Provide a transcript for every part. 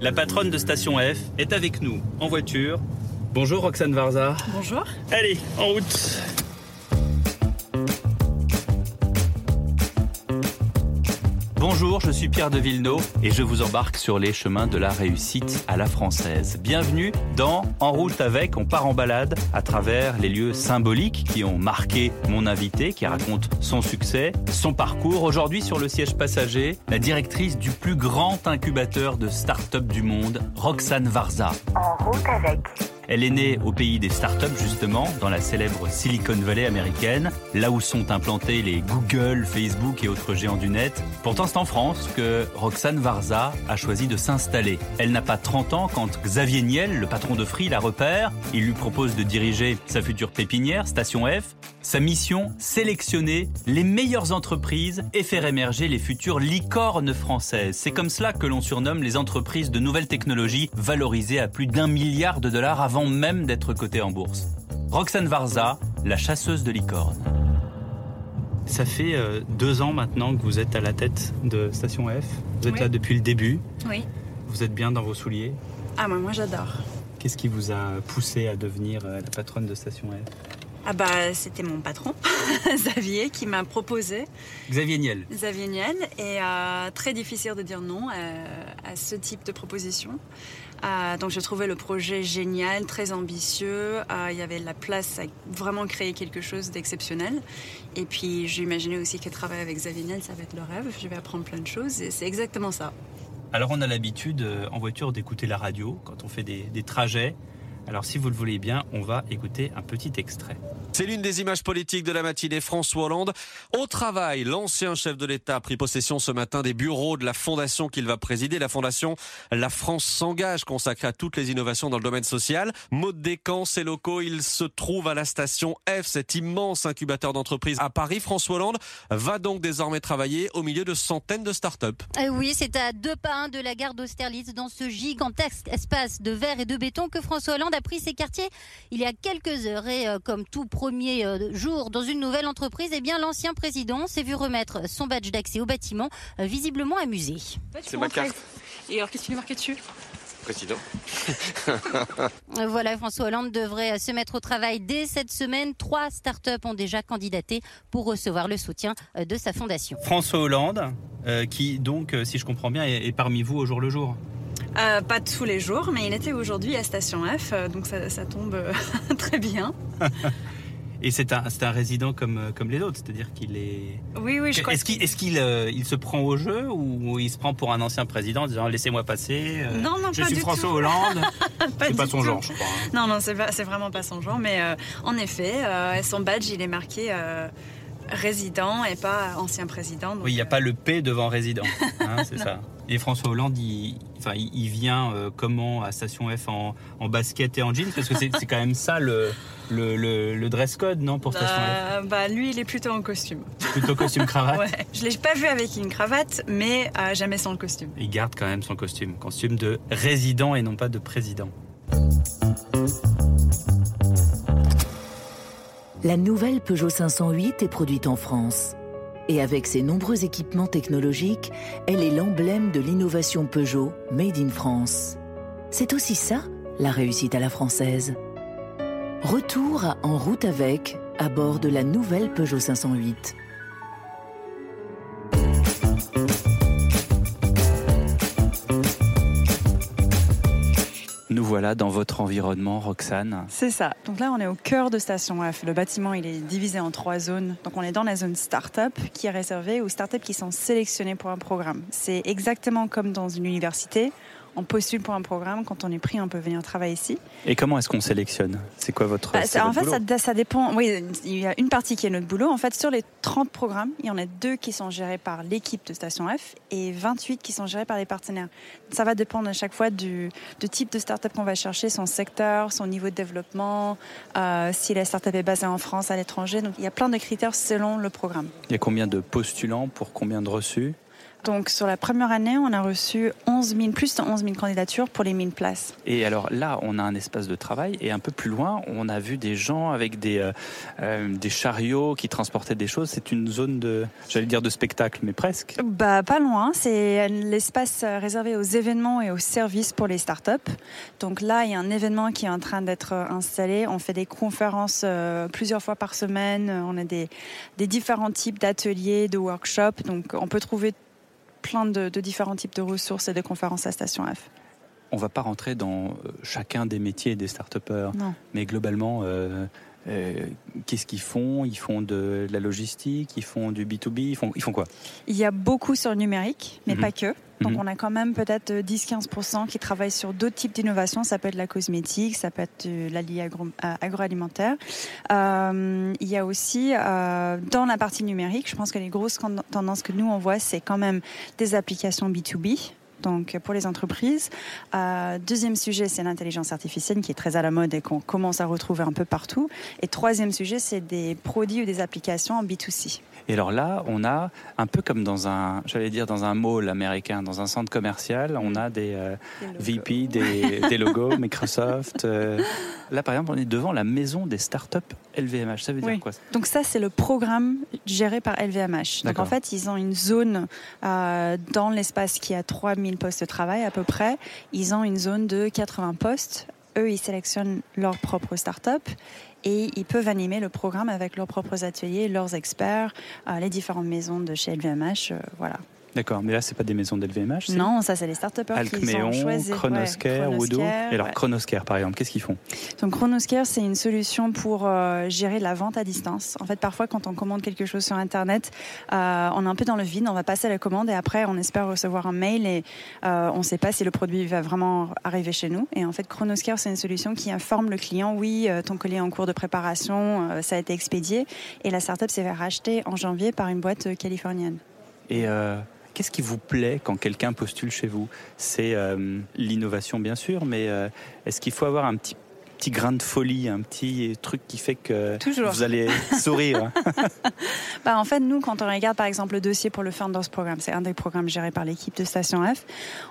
la patronne de Station F, est avec nous en voiture. Bonjour Roxane Varza. Bonjour. Allez, en route. Bonjour, je suis Pierre de Villeneuve et je vous embarque sur les chemins de la réussite à la française. Bienvenue dans En route avec, on part en balade à travers les lieux symboliques qui ont marqué mon invité, qui raconte son succès, son parcours. Aujourd'hui sur le siège passager, la directrice du plus grand incubateur de start-up du monde, Roxane Varza. En route avec. Elle est née au pays des startups justement, dans la célèbre Silicon Valley américaine, là où sont implantés les Google, Facebook et autres géants du net. Pourtant, c'est en France que Roxane Varza a choisi de s'installer. Elle n'a pas 30 ans quand Xavier Niel, le patron de Free, la repère. Il lui propose de diriger sa future pépinière, Station F. Sa mission, sélectionner les meilleures entreprises et faire émerger les futures licornes françaises. C'est comme cela que l'on surnomme les entreprises de nouvelles technologies valorisées à plus d'un milliard de dollars avant même d'être cotée en bourse. Roxane Varza, la chasseuse de licornes. Ça fait euh, deux ans maintenant que vous êtes à la tête de Station F. Vous êtes Oui. là depuis le début. Oui. Vous êtes bien dans vos souliers. Ah, moi, moi j'adore. Qu'est-ce qui vous a poussé à devenir euh, la patronne de Station F? Ah, bah, c'était mon patron, Xavier, qui m'a proposé, Xavier Niel. Xavier Niel, et euh, très difficile de dire non à ce type de proposition. Euh, donc, je trouvais le projet génial, très ambitieux. Euh, il y avait la place à vraiment créer quelque chose d'exceptionnel. Et puis, j'imaginais aussi que travailler avec Xavier Niel, ça va être le rêve. Je vais apprendre plein de choses, et c'est exactement ça. Alors on a l'habitude euh, en voiture d'écouter la radio quand on fait des trajets. Alors si vous le voulez bien, on va écouter un petit extrait. C'est l'une des images politiques de la matinée. François Hollande, au travail, l'ancien chef de l'État a pris possession ce matin des bureaux de la fondation qu'il va présider. La fondation La France s'engage, consacrée à toutes les innovations dans le domaine social. Maud Descamps, ses locaux, il se trouve à la station F, cet immense incubateur d'entreprise à Paris. François Hollande va donc désormais travailler au milieu de centaines de start-up. Euh, oui, c'est à deux pas de la gare d'Austerlitz, dans ce gigantesque espace de verre et de béton, que François Hollande a pris ses quartiers il y a quelques heures. Et euh, comme tout premier euh, jour dans une nouvelle entreprise, eh bien l'ancien président s'est vu remettre son badge d'accès au bâtiment, euh, visiblement amusé. C'est ma carte. Et alors, qu'est-ce qu'il est marqué dessus? Président. Voilà, François Hollande devrait se mettre au travail dès cette semaine. Trois startups ont déjà candidaté pour recevoir le soutien de sa fondation. François Hollande, euh, qui donc, si je comprends bien, est, est parmi vous au jour le jour. Euh, pas tous les jours, mais il était aujourd'hui à Station F, euh, donc ça, ça tombe euh, très bien. Et c'est un, résident comme, comme les autres, c'est-à-dire qu'il est... Oui, oui, je crois. Est-ce qu'il est euh, il se prend au jeu ou il se prend pour un ancien président en disant laissez-moi passer euh, Non, non, Je pas suis du François tout. Hollande. Pas c'est pas son tout. genre, je crois. hein. Non, non, c'est vraiment pas son genre, mais euh, en effet, son badge, il est marqué résident et pas ancien président. donc, Oui, il n'y a euh, pas le P devant résident. hein, c'est ça. Et François Hollande, il, enfin, il, il vient euh, comment à Station F en, en basket et en jeans Parce que c'est quand même ça le, le, le, le dress code, non, pour Station F? bah, bah, lui, il est plutôt en costume. Plutôt costume cravate? Ouais. Je l'ai pas vu avec une cravate, mais euh, jamais sans le costume. Il garde quand même son costume. Costume de résident et non pas de président. La nouvelle Peugeot 508 est produite en France. Et avec ses nombreux équipements technologiques, elle est l'emblème de l'innovation Peugeot Made in France. C'est aussi ça, la réussite à la française. Retour à En route avec, à bord de la nouvelle Peugeot 508. Nous voilà dans votre environnement, Roxane. C'est ça. Donc là, on est au cœur de Station F. Le bâtiment, il est divisé en trois zones. Donc on est dans la zone start-up qui est réservée aux start-up qui sont sélectionnées pour un programme. C'est exactement comme dans une université. On postule pour un programme. Quand on est pris, on peut venir travailler ici. Et comment est-ce qu'on sélectionne? C'est quoi votre, Bah, en fait, boulot? ça, ça dépend. Oui, il y a une partie qui est notre boulot. En fait, sur les 30 programmes, il y en a deux qui sont gérés par l'équipe de Station F et 28 qui sont gérés par les partenaires. Ça va dépendre à chaque fois du, du type de start-up qu'on va chercher, son secteur, son niveau de développement, euh, si la start-up est basée en France, à l'étranger. Donc, il y a plein de critères selon le programme. Il y a combien de postulants pour combien de reçus? Donc sur la première année, on a reçu 11 000, plus de 11 000 candidatures pour les 1000 places. Et alors là, on a un espace de travail et un peu plus loin, on a vu des gens avec des, euh, euh, des chariots qui transportaient des choses. C'est une zone de, j'allais dire de spectacle, mais presque. Bah pas loin, c'est l'espace réservé aux événements et aux services pour les startups. Donc là, il y a un événement qui est en train d'être installé. On fait des conférences euh, plusieurs fois par semaine. On a des, des différents types d'ateliers, de workshops. Donc on peut trouver plein de, différents types de ressources et de conférences à Station F. On ne va pas rentrer dans euh, chacun des métiers des start mais globalement, euh, euh, qu'est-ce qu'ils font? Ils font de la logistique, ils font du B2B, ils font, ils font quoi? Il y a beaucoup sur le numérique, mais Mhm. pas que. Donc Mhm. on a quand même peut-être 10-15% qui travaillent sur d'autres types d'innovations. Ça peut être la cosmétique, ça peut être euh, agroalimentaire. Euh, il y a aussi euh, dans la partie numérique, je pense que les grosses tendances que nous on voit, c'est quand même des applications B2B. Donc pour les entreprises. Euh, deuxième sujet, c'est l'intelligence artificielle qui est très à la mode et qu'on commence à retrouver un peu partout. Et troisième sujet, c'est des produits ou des applications en B2C. Et alors là, on a un peu comme dans un, j'allais dire dans un mall américain, dans un centre commercial, on a des euh, VP, des, des logos Microsoft. euh. Là, par exemple, on est devant la maison des startups LVMH. Ça veut dire quoi Donc ça, c'est le programme géré par LVMH. Donc en fait, ils ont une zone euh, dans l'espace qui a 3000 postes de travail à peu près. Ils ont une zone de 80 postes. Eux, ils sélectionnent leur propre start-up et ils peuvent animer le programme avec leurs propres ateliers, leurs experts, euh, les différentes maisons de chez LVMH. euh, voilà. D'accord, mais là, c'est pas des maisons d'LVMH. Non, ça, c'est les start-upers qui Alcméon. Chronoscare, Ouais. Chronoscare, Et alors, ouais. Chronoscare, par exemple, qu'est-ce qu'ils font? Donc Chronoscare, c'est une solution pour euh, gérer la vente à distance. En fait, parfois, quand on commande quelque chose sur Internet, euh, on est un peu dans le vide, on va passer la commande et après, on espère recevoir un mail et euh, on ne sait pas si le produit va vraiment arriver chez nous. Et en fait, Chronoscare, c'est une solution qui informe le client, oui, ton colis est en cours de préparation, ça a été expédié. Et la startup s'est fait racheter en janvier par une boîte californienne. Et euh, qu'est-ce qui vous plaît quand quelqu'un postule chez vous? C'est euh, l'innovation, bien sûr, mais euh, est-ce qu'il faut avoir un petit petit grain de folie, un petit truc qui fait que Toujours. vous allez sourire? Bah, en fait, nous, quand on regarde par exemple le dossier pour le Founders Programme, c'est un des programmes gérés par l'équipe de Station F,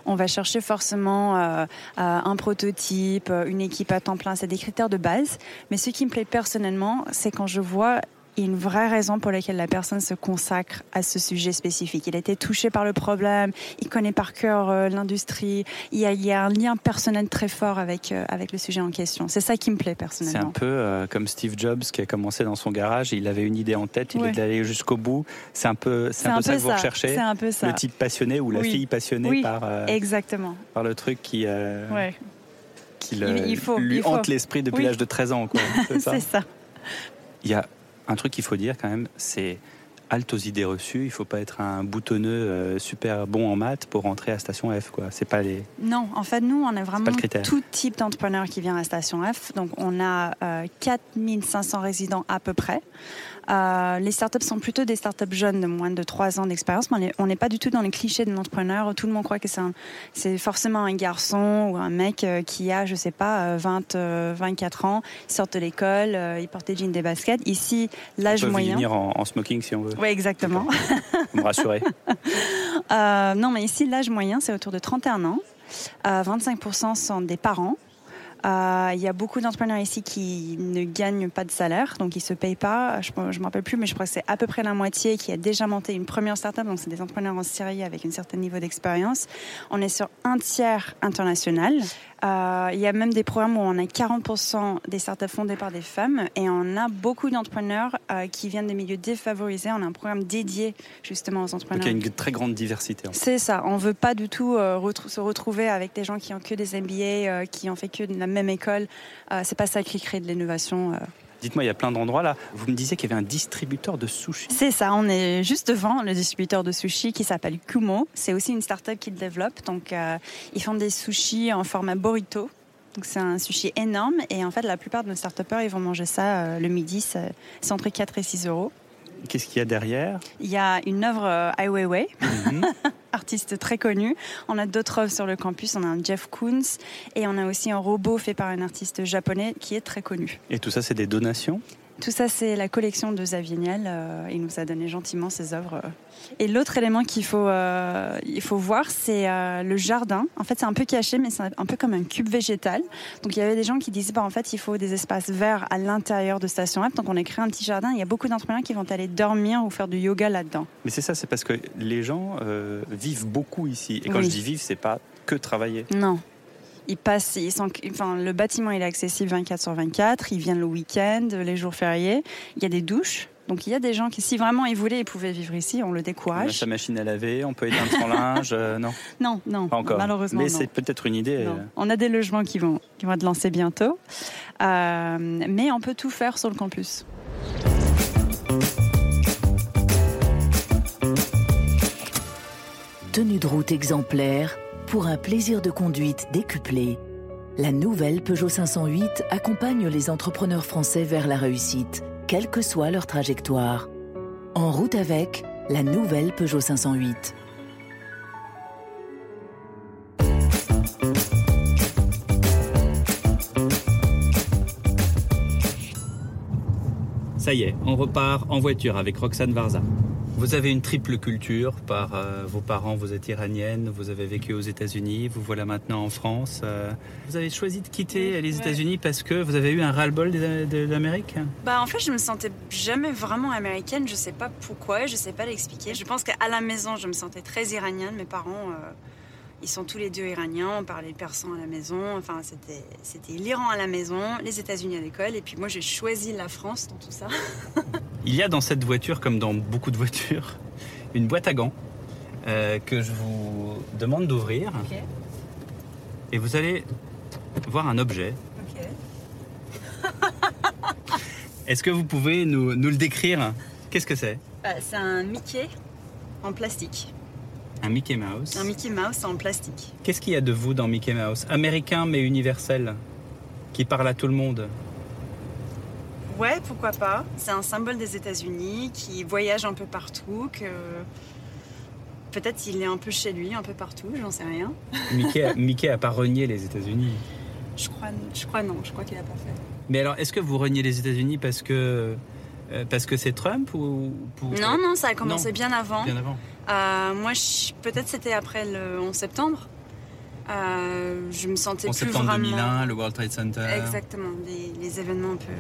on va chercher forcément euh, un prototype, une équipe à temps plein, c'est des critères de base. Mais ce qui me plaît personnellement, c'est quand je vois il y a une vraie raison pour laquelle la personne se consacre à ce sujet spécifique. Il a été touché par le problème, il connaît par cœur euh, l'industrie, il y, a, il y a un lien personnel très fort avec, euh, avec le sujet en question. C'est ça qui me plaît C'est personnellement. un peu euh, comme Steve Jobs qui a commencé dans son garage, il avait une idée en tête, il Ouais. est allé jusqu'au bout. C'est un peu, c'est un peu ça que vous recherchez C'est un peu ça. Le type passionné ou la Oui. fille passionnée Oui. par, Exactement. par le truc qui, Ouais. qui le- Il- il faut- lui il faut. hante l'esprit depuis Oui. l'âge de 13 ans. C'est C'est ça. Il y a un truc qu'il faut dire quand même, c'est halte aux idées reçues. Il faut pas être un boutonneux euh, super bon en maths pour rentrer à Station F. Quoi. C'est pas les. Non, en fait, nous, on a vraiment tout type d'entrepreneur qui vient à Station F. Donc, on a euh, 4500 résidents à peu près. Euh, les startups sont plutôt des startups jeunes de moins de 3 ans d'expérience, mais on est- on n'est pas du tout dans les clichés de l'entrepreneur. Tout le monde croit que c'est forcément un garçon ou un mec euh, qui a, je sais pas, euh, 20, euh, 24 ans, il sort de l'école, il porte des jeans, des baskets. Ici, l'âge On peut moyen. venir en, en smoking si on veut. Oui, exactement. Vous me rassurez. Euh, non, mais ici, l'âge moyen, c'est autour de 31 ans. Euh, 25% sont des parents. Euh, Il y a beaucoup d'entrepreneurs ici qui ne gagnent pas de salaire, donc ils se payent pas. Je ne me rappelle plus, mais je crois que c'est à peu près la moitié qui a déjà monté une première startup. Donc c'est des entrepreneurs en série avec un certain niveau d'expérience. On est sur un tiers international. Euh, Il y a même des programmes où on a 40% des startups fondées par des femmes et on a beaucoup d'entrepreneurs euh, qui viennent des milieux défavorisés. On a un programme dédié justement aux Donc entrepreneurs. il y a une très grande diversité. en fait. C'est ça. On veut pas du tout euh, retrou- se retrouver avec des gens qui ont que des MBA, qui ont fait que de la même école. C'est pas ça qui crée de l'innovation. Dites-moi, il y a plein d'endroits là. Vous me disiez qu'il y avait un distributeur de sushis. C'est ça. On est juste devant le distributeur de sushis qui s'appelle Kumo. C'est aussi une start-up qui le développe. Donc, euh, ils font des sushis en format burrito. Donc, c'est un sushi énorme. Et en fait, la plupart de nos start-upers, ils vont manger ça euh, le midi. C'est entre 4 et 6 euros. Qu'est-ce qu'il y a derrière? Il y a une œuvre euh, Ai Weiwei. Mhm. artiste très connu. On a d'autres œuvres sur le campus. On a un Jeff Koons et on a aussi un robot fait par un artiste japonais qui est très connu. Et tout ça, c'est des donations? Tout ça, c'est la collection de Xavier Niel. Euh, il nous a donné gentiment ses œuvres. Et l'autre élément qu'il faut, euh, il faut voir, c'est euh, le jardin. En fait, c'est un peu caché, mais c'est un peu comme un cube végétal. Donc, il y avait des gens qui disaient, bah, en fait, il faut des espaces verts à l'intérieur de Station F. Donc, on a créé un petit jardin. Il y a beaucoup d'entrepreneurs qui vont aller dormir ou faire du yoga là-dedans. Mais c'est ça, c'est parce que les gens vivent beaucoup ici. Et quand je dis vivre, c'est pas que travailler. Non, ils passent, ils sont, enfin, le bâtiment il est accessible 24 sur 24. Ils viennent le week-end, les jours fériés. Il y a des douches. Donc il y a des gens qui, si vraiment ils voulaient, ils pouvaient vivre ici. On le décourage. On a sa machine à laver, on peut éteindre son linge, euh, non? Non, non, pas encore. Malheureusement, mais c'est peut-être une idée. Euh. On a des logements qui vont, qui vont être lancés bientôt, euh, mais on peut tout faire sur le campus. Tenue de route exemplaire pour un plaisir de conduite décuplé, la nouvelle Peugeot 508 accompagne les entrepreneurs français vers la réussite, quelle que soit leur trajectoire. En route avec la nouvelle Peugeot 508. Ça y est, on repart en voiture avec Roxane Varza. Vous avez une triple culture par euh, vos parents, vous êtes iranienne, vous avez vécu aux États-Unis, vous voilà maintenant en France. Euh. vous avez choisi de quitter les États-Unis parce que vous avez eu un ras-le-bol de, l'Amérique? Bah en fait, je me sentais jamais vraiment américaine, je sais pas pourquoi, je sais pas l'expliquer. Je pense qu'à la maison, je me sentais très iranienne, mes parents euh, ils sont tous les deux iraniens, on parlait persan à la maison, enfin c'était, c'était l'Iran à la maison, les États-Unis à l'école, et puis moi j'ai choisi la France dans tout ça. Il y a dans cette voiture, comme dans beaucoup de voitures, une boîte à gants euh, que je vous demande d'ouvrir. Et vous allez voir un objet. Est-ce que vous pouvez nous, nous le décrire? Qu'est-ce que c'est? Euh, C'est un Mickey en plastique. Un Mickey Mouse. Un Mickey Mouse en plastique. Qu'est-ce qu'il y a de vous dans Mickey Mouse? Américain mais universel, qui parle à tout le monde. Ouais, pourquoi pas. C'est un symbole des États-Unis qui voyage un peu partout, que peut-être il est un peu chez lui, un peu partout, j'en sais rien. Mickey, Mickey a pas renié les États-Unis. Je crois, je crois non, je crois qu'il a pas fait. Mais alors, est-ce que vous reniez les États-Unis parce que euh, parce que c'est Trump ou pour... Non, non, ça a commencé bien avant. Bien avant. Euh, moi, peut-être c'était après le 11 septembre. Euh, je me sentais 11 plus septembre vraiment... 2001, le World Trade Center. Exactement, les, événements un peu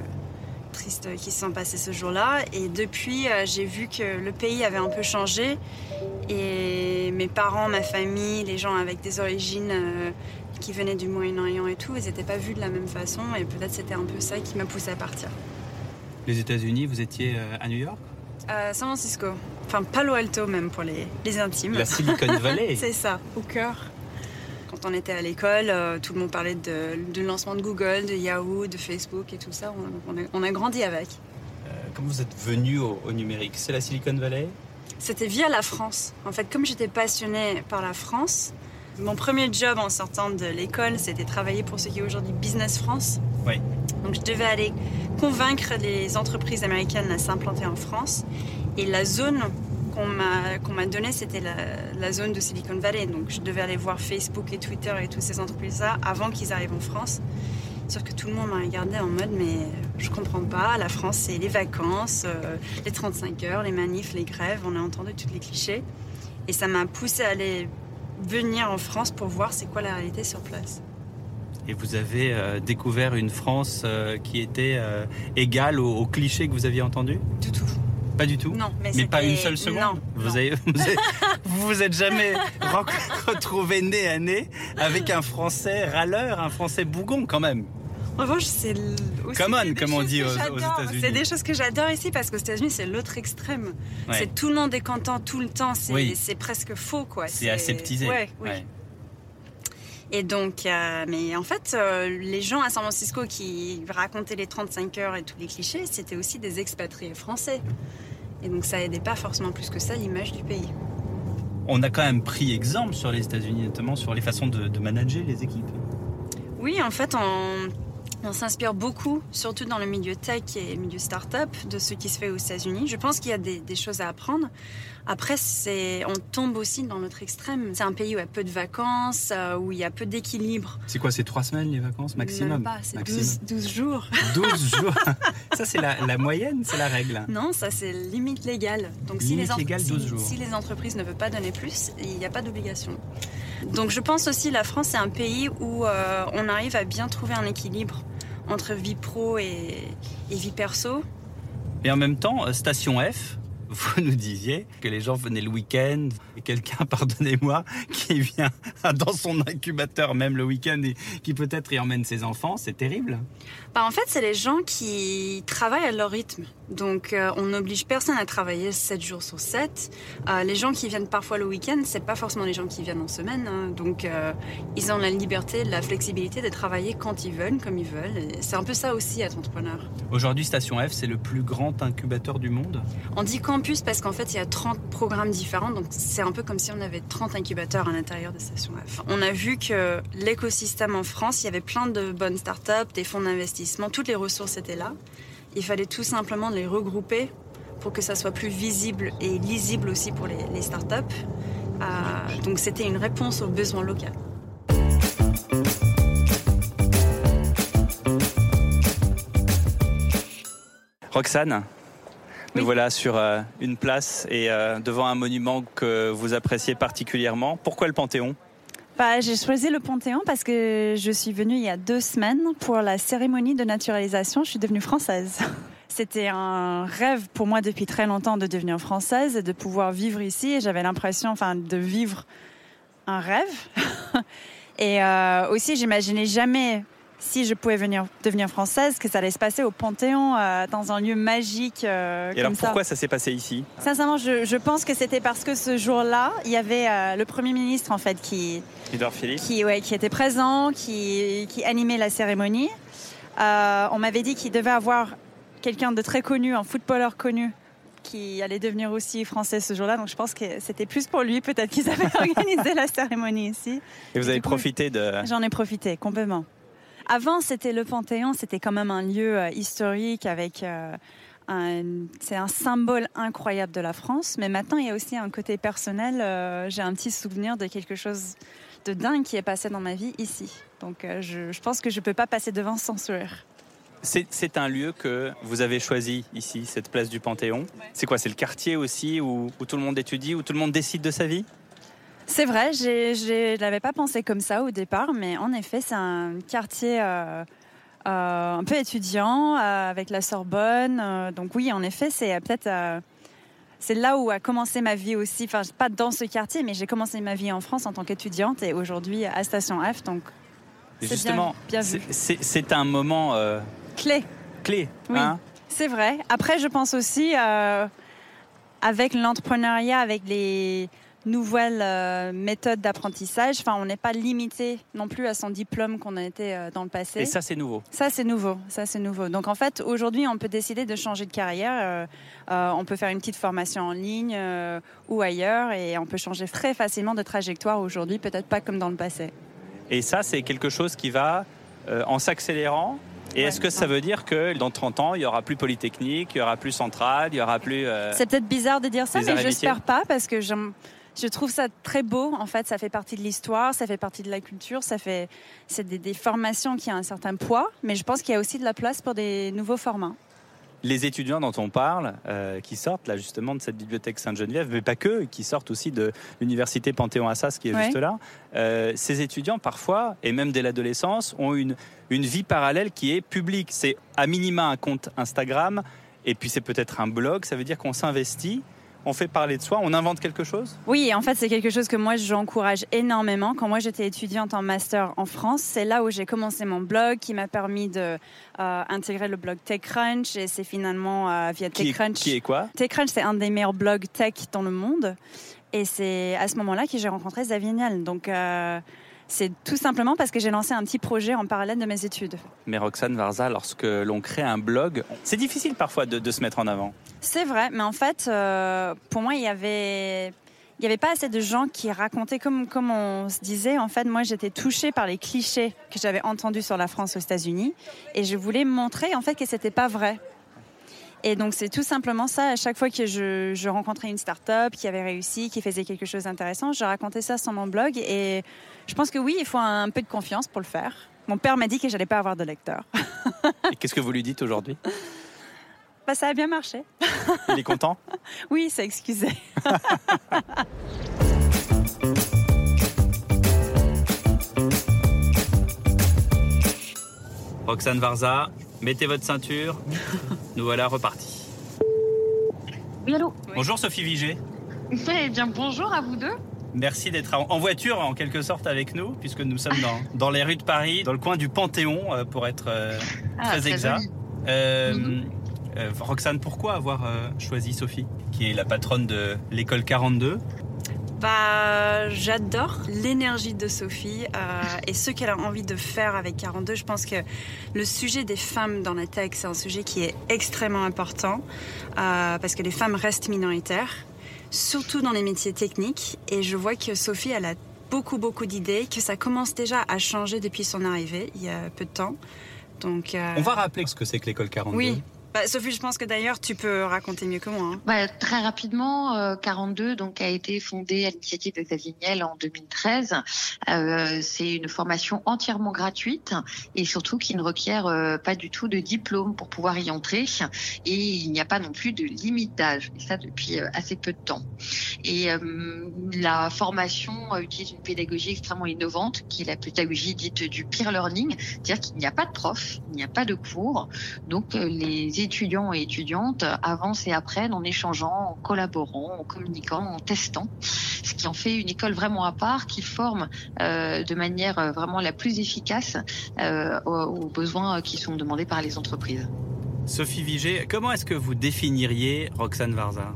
tristes qui se sont passés ce jour-là. Et depuis, j'ai vu que le pays avait un peu changé. Et mes parents, ma famille, les gens avec des origines qui venaient du Moyen-Orient et tout, ils n'étaient pas vus de la même façon. Et peut-être c'était un peu ça qui m'a poussé à partir les États-Unis, vous étiez euh, à New York? À San Francisco. Enfin, Palo Alto même pour les, les intimes. La Silicon Valley C'est ça, au cœur. Quand on était à l'école, euh, tout le monde parlait de, du lancement de Google, de Yahoo, de Facebook et tout ça. On, a, grandi avec. Euh, comment vous êtes venu au, au numérique? C'est la Silicon Valley? C'était via la France. En fait, comme j'étais passionnée par la France, mon premier job en sortant de l'école, c'était travailler pour ce qui est aujourd'hui Business France. Oui. Donc je devais aller convaincre les entreprises américaines à s'implanter en France. Et la zone qu'on m'a donnée, c'était la, zone de Silicon Valley. Donc je devais aller voir Facebook et Twitter et toutes ces entreprises-là avant qu'ils arrivent en France. Sûr que tout le monde m'a regardé en mode mais je comprends pas, la France c'est les vacances, euh, les 35 heures, les manifs, les grèves, on a entendu tous les clichés. Et ça m'a poussé à aller venir en France pour voir c'est quoi la réalité sur place. Et vous avez euh, découvert une France euh, qui était égale aux, clichés que vous aviez entendus? Du tout. Pas du tout Non, mais, pas une seule seconde non, vous, Avez, vous, vous êtes jamais retrouvé nez à nez avec un Français râleur, un Français bougon quand même en revanche, c'est comme on dit aux, États-Unis. C'est des choses que j'adore ici parce qu'aux États-Unis, c'est l'autre extrême. C'est tout le monde est content tout le temps. C'est presque faux, quoi. C'est aseptisé. Ouais, oui. Et donc, euh, mais en fait, euh, les gens à San Francisco qui racontaient les 35 heures et tous les clichés, c'était aussi des expatriés français. Et donc, ça aidait pas forcément plus que ça l'image du pays. On a quand même pris exemple sur les États-Unis, notamment sur les façons de, de manager les équipes. Oui, en fait, on On s'inspire beaucoup, surtout dans le milieu tech et le milieu start-up, de ce qui se fait aux États-Unis. Je pense qu'il y a des, des, choses à apprendre. Après, c'est, on tombe aussi dans notre extrême. C'est un pays où il y a peu de vacances, euh, où il y a peu d'équilibre. C'est quoi, c'est trois semaines les vacances maximum? Même pas, c'est 12, 12, jours. 12 jours Ça, c'est la, la, moyenne, c'est la règle Non, ça, c'est limite légale. Donc, limite si, les légale, 12 si, jours. si les entreprises ne veulent pas donner plus, il n'y a pas d'obligation. Donc, je pense aussi la France, c'est un pays où euh, on arrive à bien trouver un équilibre entre vie pro et, et vie perso. Et en même temps, Station F, vous nous disiez que les gens venaient le week-end et quelqu'un, pardonnez-moi, qui vient dans son incubateur même le week-end et qui peut-être y emmène ses enfants, c'est terrible. Bah en fait, c'est les gens qui travaillent à leur rythme. Donc, euh, on n'oblige personne à travailler 7 jours sur 7. Euh, les gens qui viennent parfois le week-end, c'est pas forcément les gens qui viennent en semaine. Hein. Donc, euh, ils ont la liberté, la flexibilité de travailler quand ils veulent, comme ils veulent. C'est un peu ça aussi être entrepreneur. Aujourd'hui, Station F, c'est le plus grand incubateur du monde? On dit campus parce qu'en fait, il y a 30 programmes différents. Donc, c'est un peu comme si on avait 30 incubateurs à l'intérieur de Station F. On a vu que l'écosystème en France, il y avait plein de bonnes startups, des fonds d'investissement, toutes les ressources étaient là. Il fallait tout simplement les regrouper pour que ça soit plus visible et lisible aussi pour les, les startups. Euh, donc c'était une réponse aux besoins locaux. Roxane, nous oui. voilà sur euh, une place et euh, devant un monument que vous appréciez particulièrement. Pourquoi le Panthéon? Bah, J'ai choisi le Panthéon parce que je suis venue il y a deux semaines pour la cérémonie de naturalisation. Je suis devenue française. C'était un rêve pour moi depuis très longtemps de devenir française et de pouvoir vivre ici. J'avais l'impression enfin, de vivre un rêve. et euh, aussi, j'imaginais jamais si je pouvais venir devenir française, que ça allait se passer au Panthéon, euh, dans un lieu magique. Euh, Et alors comme pourquoi ça. ça s'est passé ici? Sincèrement, je, je, pense que c'était parce que ce jour-là, il y avait euh, le Premier ministre en fait qui, Edouard Philippe, qui, ouais, qui était présent, qui, qui animait la cérémonie. On m'avait dit qu'il devait avoir quelqu'un de très connu, un footballeur connu, qui allait devenir aussi français ce jour-là. Donc je pense que c'était plus pour lui peut-être qu'ils avaient organisé la cérémonie ici. Et vous Et avez coup, profité de... J'en ai profité complètement. Avant, c'était le Panthéon, c'était quand même un lieu euh, historique avec. Euh, c'est un symbole incroyable de la France, mais maintenant il y a aussi un côté personnel. Euh, J'ai un petit souvenir de quelque chose de dingue qui est passé dans ma vie ici. Donc euh, je, je, pense que je ne peux pas passer devant sans sourire. C'est un lieu que vous avez choisi ici, cette place du Panthéon. Ouais. C'est quoi C'est le quartier aussi où, où, tout le monde étudie, où tout le monde décide de sa vie? C'est vrai, je ne l'avais pas pensé comme ça au départ, mais en effet, c'est un quartier euh, euh, un peu étudiant euh, avec la Sorbonne. donc oui, en effet, c'est peut-être c'est là où a commencé ma vie aussi. Enfin, pas dans ce quartier, mais j'ai commencé ma vie en France en tant qu'étudiante et aujourd'hui à Station F. Donc justement, c'est un moment clé. Clé. Oui, hein c'est vrai. Après, je pense aussi avec l'entrepreneuriat, avec les nouvelles euh, méthodes d'apprentissage. Enfin, on n'est pas limité non plus à son diplôme qu'on a été euh, dans le passé. Et ça, c'est nouveau. Ça, c'est nouveau. Ça, c'est nouveau. Donc, en fait, aujourd'hui, on peut décider de changer de carrière. Euh, on peut faire une petite formation en ligne ou ailleurs, et on peut changer très facilement de trajectoire aujourd'hui, peut-être pas comme dans le passé. Et ça, c'est quelque chose qui va euh, en s'accélérant. Et ouais, est-ce que ça veut dire que dans 30 ans, il y aura plus Polytechnique, il y aura plus Centrale, il y aura plus. Euh, c'est peut-être bizarre de dire ça, mais j'espère pas parce que je trouve ça très beau. En fait, ça fait partie de l'histoire, ça fait partie de la culture, ça fait c'est des, des, formations qui ont un certain poids, mais je pense qu'il y a aussi de la place pour des nouveaux formats. Les étudiants dont on parle, euh, qui sortent là justement de cette bibliothèque Sainte-Geneviève, mais pas que, qui sortent aussi de l'université Panthéon-Assas qui est ouais. juste là, euh, ces étudiants parfois, et même dès l'adolescence, ont une, une vie parallèle qui est publique. C'est à minima un compte Instagram, et puis c'est peut-être un blog, ça veut dire qu'on s'investit on fait parler de soi, on invente quelque chose? Oui, en fait, c'est quelque chose que moi, j'encourage énormément. Quand moi, j'étais étudiante en master en France, c'est là où j'ai commencé mon blog, qui m'a permis de euh, intégrer le blog TechCrunch, et c'est finalement euh, via qui TechCrunch. Est, qui est quoi? TechCrunch, c'est un des meilleurs blogs tech dans le monde. Et c'est à ce moment-là que j'ai rencontré Xavier Niel. Donc... Euh, c'est tout simplement parce que j'ai lancé un petit projet en parallèle de mes études. Mais Roxane Varza, lorsque l'on crée un blog, c'est difficile parfois de, de, se mettre en avant. C'est vrai, mais en fait, euh, pour moi, il y avait, il n'y avait pas assez de gens qui racontaient, comme, comme on se disait, en fait, moi j'étais touchée par les clichés que j'avais entendus sur la France aux États-Unis et je voulais montrer en fait que c'était pas vrai. Et donc c'est tout simplement ça, à chaque fois que je, je rencontrais une start-up qui avait réussi, qui faisait quelque chose d'intéressant, je racontais ça sur mon blog et je pense que oui, il faut un peu de confiance pour le faire. Mon père m'a dit que j'allais pas avoir de lecteur. et qu'est-ce que vous lui dites aujourd'hui? Bah, ça a bien marché. Il est content? Oui, c'est excusé. Roxane Varza, mettez votre ceinture. Nous voilà repartis. Oui, allô Bonjour Sophie Vigé. Eh bien, bonjour à vous deux. Merci d'être en voiture en quelque sorte avec nous, puisque nous sommes dans, dans les rues de Paris, dans le coin du Panthéon, euh, pour être euh, ah, très, exact. Euh, mhm. Euh, Roxane, pourquoi avoir euh, choisi Sophie, qui est la patronne de l'école 42 bah, j'adore l'énergie de Sophie euh, et ce qu'elle a envie de faire avec 42. Je pense que le sujet des femmes dans la tech, c'est un sujet qui est extrêmement important parce que les femmes restent minoritaires, surtout dans les métiers techniques. Et je vois que Sophie, elle a beaucoup, beaucoup d'idées, que ça commence déjà à changer depuis son arrivée, il y a peu de temps. Donc, On va rappeler ce que c'est que l'école 42. Oui, bah, Sophie, je pense que d'ailleurs, tu peux raconter mieux que moi. Hein. Bah, très rapidement, 42 euh, a été fondée à l'initiative de Xavier Niel en 2013. Euh, c'est une formation entièrement gratuite et surtout qui ne requiert euh, pas du tout de diplôme pour pouvoir y entrer. Et il n'y a pas non plus de limite d'âge, et ça depuis assez peu de temps. Et la formation utilise une pédagogie extrêmement innovante, qui est la pédagogie dite du peer learning, c'est-à-dire qu'il n'y a pas de prof, il n'y a pas de cours, donc les étudiants et étudiantes avancent et apprennent en échangeant, en collaborant, en communiquant, en testant, ce qui en fait une école vraiment à part qui forme euh, de manière euh, vraiment la plus efficace euh, aux, besoins qui sont demandés par les entreprises. Sophie Vigé, comment est-ce que vous définiriez Roxane Varza?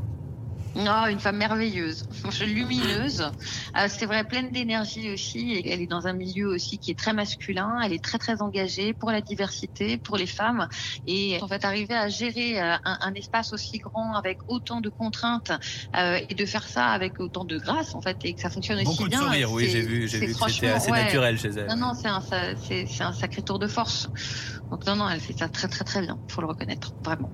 Non, une femme merveilleuse, lumineuse. Euh, c'est vrai, pleine d'énergie aussi. elle est dans un milieu aussi qui est très masculin. Elle est très très engagée pour la diversité, pour les femmes. Et en fait, arriver à gérer euh, un, espace aussi grand avec autant de contraintes euh, et de faire ça avec autant de grâce, en fait, et que ça fonctionne aussi bien. Beaucoup de sourires, oui, j'ai vu, j'ai vu que c'était assez naturel chez elle. Non, non, c'est un, c'est un sacré tour de force. Donc non, non, elle fait ça très très très bien. Faut le reconnaître, vraiment.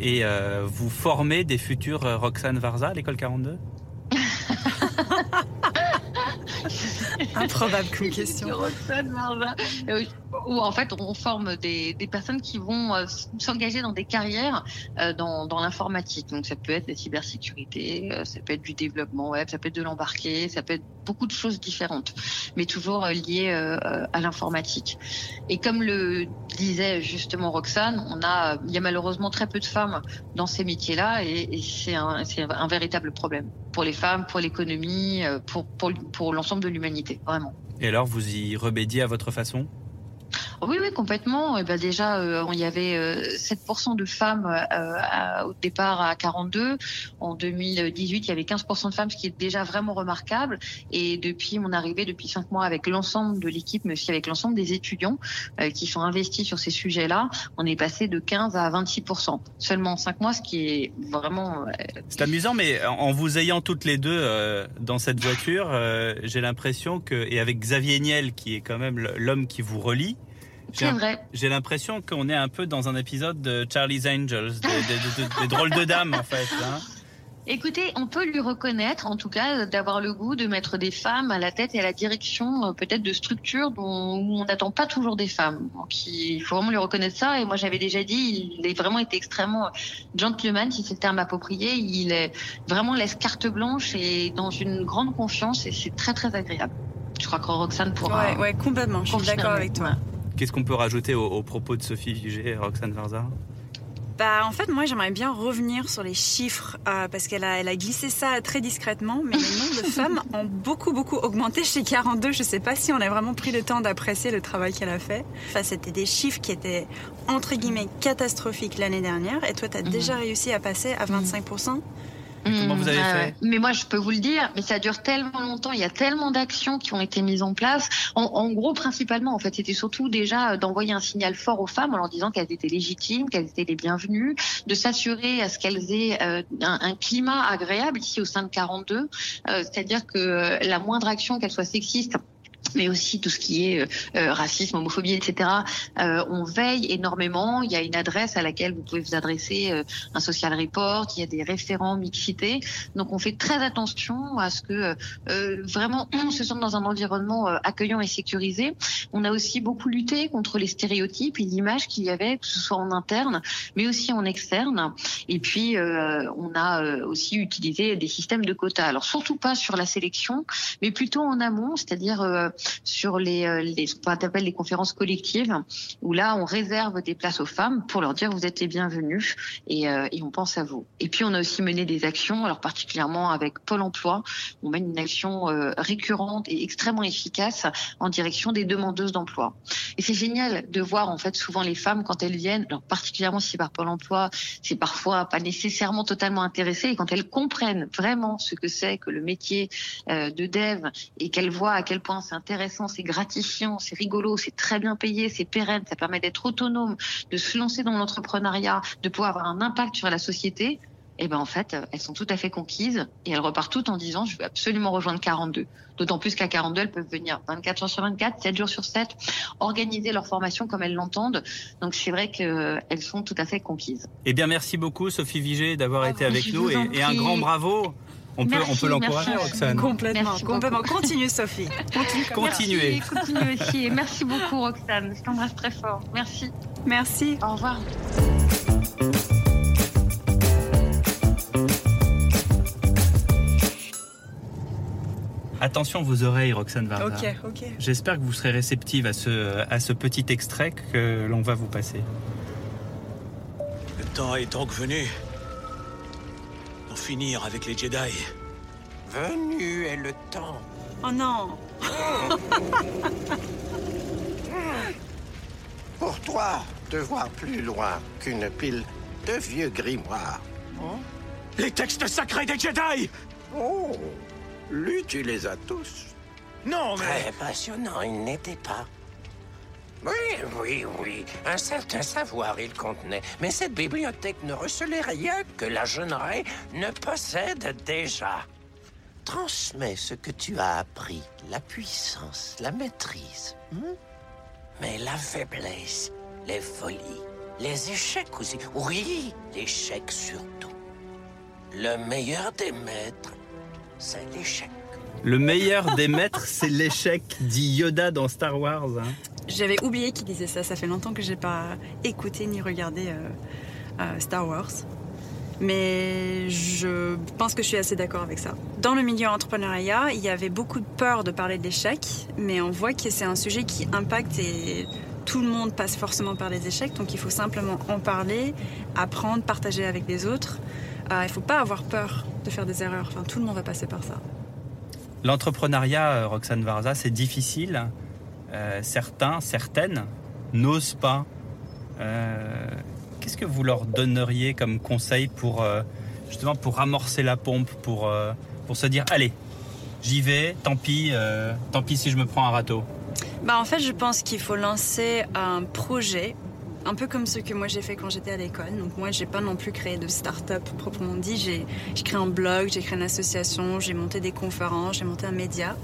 Et euh, vous formez des futurs euh, Roxane Varza à l'école 42 Improbable comme question. Roxane Varza. Où en fait on forme des, personnes qui vont euh, s'engager dans des carrières euh, dans, l'informatique. Donc ça peut être la cybersécurité, euh, ça peut être du développement web, ça peut être de l'embarqué, ça peut être beaucoup de choses différentes, mais toujours liées à l'informatique. Et comme le disait justement Roxane, on a, il y a malheureusement très peu de femmes dans ces métiers-là et, c'est un, véritable problème pour les femmes, pour l'économie, pour, pour l'ensemble de l'humanité, vraiment. Et alors, vous y remédiez à votre façon? Oui, oui, complètement. Et ben déjà, euh, il y avait 7% euh, de femmes euh, au départ à 42. En 2018, il y avait 15% de femmes, ce qui est déjà vraiment remarquable. Et depuis mon arrivée, depuis cinq mois, avec l'ensemble de l'équipe, mais aussi avec l'ensemble des étudiants qui sont investis sur ces sujets-là, on est passé de 15 à 26% seulement en cinq mois, ce qui est vraiment. C'est amusant, mais en vous ayant toutes les deux dans cette voiture, j'ai l'impression que et avec Xavier Niel, qui est quand même l'homme qui vous relie, j'ai l'impression qu'on est un peu dans un épisode de Charlie's Angels, des, drôles de dames en fait. Hein. Écoutez, on peut lui reconnaître, en tout cas, d'avoir le goût de mettre des femmes à la tête et à la direction, euh, peut-être de structures dont, où on n'attend pas toujours des femmes. Donc, il faut vraiment lui reconnaître ça. Et moi, j'avais déjà dit, il est vraiment été extrêmement gentleman, si c'est le terme approprié. Il est vraiment laisse carte blanche et dans une grande confiance, et c'est très très agréable. Je crois que Roxane pourra. Ouais, ouais complètement. Je suis d'accord avec toi. Qu'est-ce qu'on peut rajouter au, propos de Sophie Vigé et Roxane Varza? Bah, en fait, moi, j'aimerais bien revenir sur les chiffres euh, parce qu'elle a, elle a glissé ça très discrètement, mais les nombres de femmes ont beaucoup, beaucoup augmenté chez 42. Je sais pas si on a vraiment pris le temps d'apprécier le travail qu'elle a fait. Enfin, c'était des chiffres qui étaient entre guillemets catastrophiques l'année dernière, et toi, tu as mhm. déjà réussi à passer à 25%. Comment vous avez Mmh, fait Mais moi, je peux vous le dire, mais ça dure tellement longtemps. Il y a tellement d'actions qui ont été mises en place. En, en gros, principalement, en fait, c'était surtout déjà euh, d'envoyer un signal fort aux femmes en leur disant qu'elles étaient légitimes, qu'elles étaient les bienvenues, de s'assurer à ce qu'elles aient euh, un, un climat agréable ici au sein de 42. Euh, C'est-à-dire que euh, la moindre action, qu'elle soit sexiste, mais aussi tout ce qui est euh, euh, racisme, homophobie, etc. Euh, on veille énormément. Il y a une adresse à laquelle vous pouvez vous adresser, euh, un social report. Il y a des référents mixité. Donc on fait très attention à ce que euh, vraiment on se sente dans un environnement euh, accueillant et sécurisé. On a aussi beaucoup lutté contre les stéréotypes et l'image qu'il y avait, que ce soit en interne, mais aussi en externe. Et puis euh, on a euh, aussi utilisé des systèmes de quotas. Alors surtout pas sur la sélection, mais plutôt en amont, c'est-à-dire euh, sur les, euh, les ce qu'on appelle les conférences collectives, où là on réserve des places aux femmes pour leur dire vous êtes les bienvenus et, euh, et on pense à vous. Et puis on a aussi mené des actions, alors particulièrement avec Pôle Emploi, on mène une action euh, récurrente et extrêmement efficace en direction des demandeuses d'emploi. Et c'est génial de voir en fait souvent les femmes quand elles viennent, alors particulièrement si par Pôle Emploi, c'est parfois pas nécessairement totalement intéressé, et quand elles comprennent vraiment ce que c'est que le métier de dev et qu'elles voient à quel point c'est intéressant, c'est gratifiant, c'est rigolo, c'est très bien payé, c'est pérenne, ça permet d'être autonome, de se lancer dans l'entrepreneuriat, de pouvoir avoir un impact sur la société, et ben en fait, euh, elles sont tout à fait conquises et elles repartent toutes en disant je veux absolument rejoindre 42. D'autant plus qu'à 42, elles peuvent venir 24 jours sur 24, 7 jours sur 7, organiser leur formation comme elles l'entendent. Donc c'est vrai qu'elles sont tout à fait conquises. Eh bien, merci beaucoup, Sophie Vigée, d'avoir Ah, été avec nous et, un grand bravo. On peut, Merci, on peut l'encourager. Roxane. Complètement, Merci complètement. beaucoup. Continue, Sophie. Continue. Continuez. Merci, continuez aussi. Et merci beaucoup Roxane. Je t'embrasse très fort. Merci. Merci. Au revoir. Attention vos oreilles, Roxane Varda. Ok, ok. J'espère que vous serez réceptive à ce, à ce petit extrait que l'on va vous passer. Le temps est donc venu finir avec les Jedi. Venu est le temps. Oh non. Pour toi, de voir plus loin qu'une pile de vieux grimoires. Les textes sacrés des Jedi Oh, lu tu les as tous. Non, mais... Très passionnant, il n'était pas. Oui, oui, oui. Un certain savoir il contenait. Mais cette bibliothèque ne recelait rien que la jeune reine ne possède déjà. Transmets ce que tu as appris, la puissance, la maîtrise. hmm? Mais la faiblesse, les folies, les échecs aussi. Oui, l'échec surtout. Le meilleur des maîtres, c'est l'échec. Le meilleur des maîtres, c'est l'échec, dit Yoda dans Star Wars. hein. J'avais oublié qu'il disait ça. Ça fait longtemps que j'ai pas écouté ni regardé euh, euh, Star Wars. Mais je pense que je suis assez d'accord avec ça. Dans le milieu entrepreneuriat, il y avait beaucoup de peur de parler de l'échec, mais on voit que c'est un sujet qui impacte et tout le monde passe forcément par les échecs, donc il faut simplement en parler, apprendre, partager avec les autres. Euh, il ne faut pas avoir peur de faire des erreurs. Enfin, tout le monde va passer par ça. L'entrepreneuriat, euh, Roxane Varza, c'est difficile. Euh, certains, certaines n'osent pas. Euh, Qu'est-ce que vous leur donneriez comme conseil pour justement pour amorcer la pompe, pour, se dire allez, j'y vais, tant pis, tant pis si je me prends un râteau? Bah en fait, je pense qu'il faut lancer un projet, un peu comme ce que moi j'ai fait quand j'étais à l'école. Donc moi, j'ai pas non plus créé de start-up proprement dit. J'ai créé un blog, j'ai créé une association, j'ai monté des conférences, j'ai monté un média.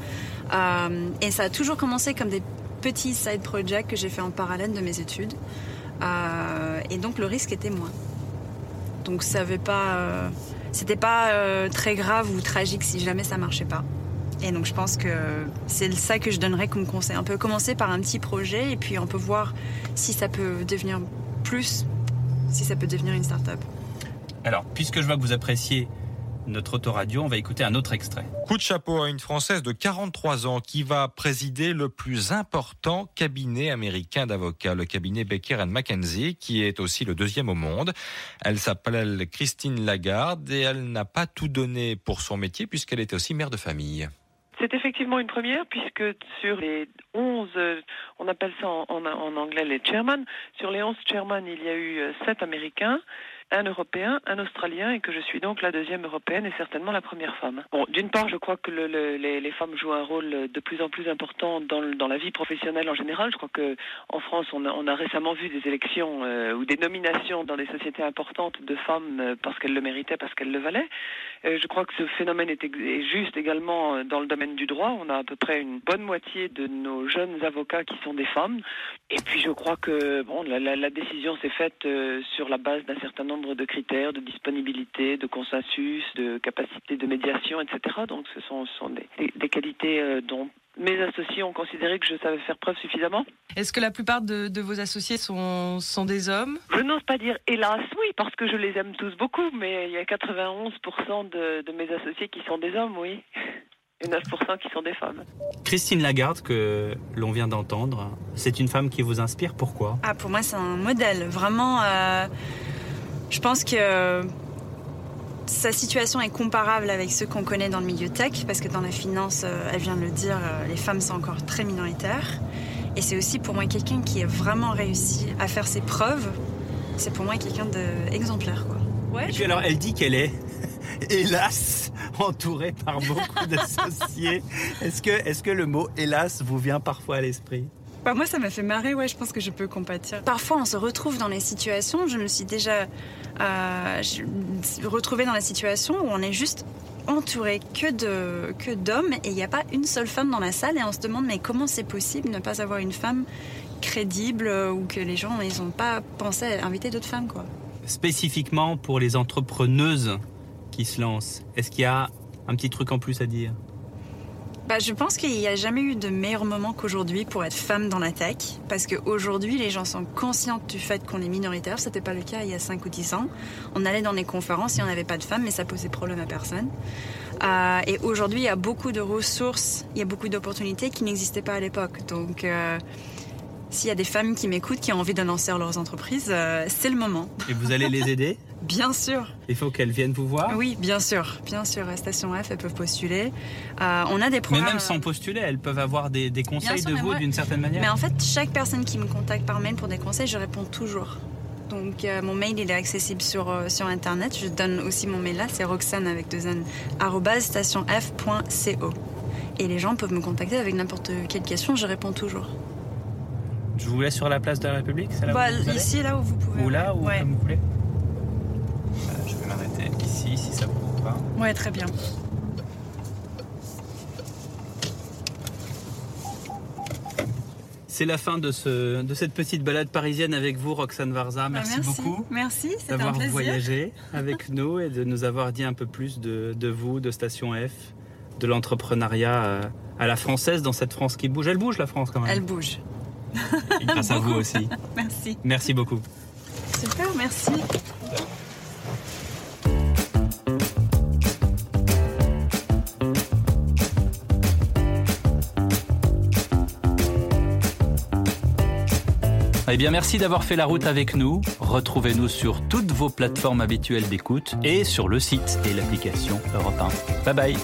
Euh, et ça a toujours commencé comme des petits side projects que j'ai fait en parallèle de mes études. Euh, et donc le risque était moins. Donc ça avait pas, euh, c'était pas très grave ou tragique si jamais ça marchait pas. Et donc je pense que c'est ça que je donnerais comme conseil. On peut commencer par un petit projet et puis on peut voir si ça peut devenir plus, si ça peut devenir une start-up. Alors, puisque je vois que vous appréciez notre autoradio, on va écouter un autre extrait. Coup de chapeau à une Française de 43 ans qui va présider le plus important cabinet américain d'avocats, le cabinet Becker McKenzie, qui est aussi le deuxième au monde. Elle s'appelle Christine Lagarde et elle n'a pas tout donné pour son métier puisqu'elle était aussi mère de famille. C'est effectivement une première puisque sur les 11, euh, on appelle ça en, anglais les chairman, sur les 11 chairman, il y a eu euh, 7 Américains. Un Européen, un Australien, et que je suis donc la deuxième Européenne et certainement la première femme. Bon, d'une part, je crois que le, le, les, femmes jouent un rôle de plus en plus important dans, la vie professionnelle en général. Je crois que en France, on a, récemment vu des élections euh, ou des nominations dans des sociétés importantes de femmes euh, parce qu'elles le méritaient, parce qu'elles le valaient. Euh, je crois que ce phénomène est, juste également dans le domaine du droit. On a à peu près une bonne moitié de nos jeunes avocats qui sont des femmes. Et puis je crois que bon, la, la, décision s'est faite sur la base d'un certain nombre de critères, de disponibilité, de consensus, de capacité de médiation, etc. Donc ce sont, ce sont des, des, des qualités euh, dont mes associés ont considéré que je savais faire preuve suffisamment. Est-ce que la plupart de, de vos associés sont, sont, des hommes? Je n'ose pas dire hélas, oui, parce que je les aime tous beaucoup, mais il y a 91% de, de mes associés qui sont des hommes, oui. Et 9% qui sont des femmes. Christine Lagarde, que l'on vient d'entendre, c'est une femme qui vous inspire. Pourquoi? Ah, pour moi, c'est un modèle. Vraiment, euh, je pense que sa situation est comparable avec ceux qu'on connaît dans le milieu tech, parce que dans la finance, euh, elle vient de le dire, euh, les femmes sont encore très minoritaires. Et c'est aussi pour moi quelqu'un qui a vraiment réussi à faire ses preuves. C'est pour moi quelqu'un d'exemplaire. Quoi. Ouais, Et puis alors, elle dit qu'elle est, hélas, entourée par beaucoup d'associés. Est-ce que, est que le mot hélas vous vient parfois à l'esprit? Bah moi, ça m'a fait marrer, ouais, je pense que je peux compatir. Parfois, on se retrouve dans les situations, je me suis déjà euh, retrouvée dans la situation où on est juste entouré que de que d'hommes et il n'y a pas une seule femme dans la salle et on se demande mais comment c'est possible de ne pas avoir une femme crédible ou que les gens ils n'ont pas pensé à inviter d'autres femmes quoi. Spécifiquement pour les entrepreneuses qui se lancent, est-ce qu'il y a un petit truc en plus à dire? Bah, je pense qu'il n'y a jamais eu de meilleur moment qu'aujourd'hui pour être femme dans la tech. Parce qu'aujourd'hui, les gens sont conscients du fait qu'on est minoritaire. Ce n'était pas le cas il y a 5 ou 10 ans. On allait dans des conférences et on n'avait pas de femmes, mais ça posait problème à personne. Euh, et aujourd'hui, il y a beaucoup de ressources, il y a beaucoup d'opportunités qui n'existaient pas à l'époque. Donc, euh, s'il y a des femmes qui m'écoutent, qui ont envie de lancer leurs entreprises, euh, c'est le moment. Et vous allez les aider Bien sûr. Il faut qu'elles viennent vous voir Oui, bien sûr. Bien sûr, à Station F, elles peuvent postuler. Euh, on a des programmes... Mais même sans postuler, elles peuvent avoir des, des conseils sûr, de vous d'une certaine manière Mais en fait, chaque personne qui me contacte par mail pour des conseils, je réponds toujours. Donc euh, mon mail il est accessible sur, euh, sur internet. Je donne aussi mon mail là, c'est roxane avec deux n stationf.co. Et les gens peuvent me contacter avec n'importe quelle question, je réponds toujours. Je vous laisse sur la place de la République là bah, Ici, là où vous pouvez. Ou là, ou ouais. comme vous voulez. Euh, je vais m'arrêter ici, si ça vous va. Ouais, très bien. C'est la fin de, ce, de cette petite balade parisienne avec vous, Roxane Varza. Merci, bah, merci beaucoup. Merci, d'avoir voyagé avec nous et de nous avoir dit un peu plus de, de vous, de Station F, de l'entrepreneuriat à la française dans cette France qui bouge. Elle bouge, la France, quand même. Elle bouge. Et grâce à vous aussi. Merci. Merci beaucoup. Super, merci. Eh bien, merci d'avoir fait la route avec nous. Retrouvez-nous sur toutes vos plateformes habituelles d'écoute et sur le site et l'application Europe 1. Bye bye.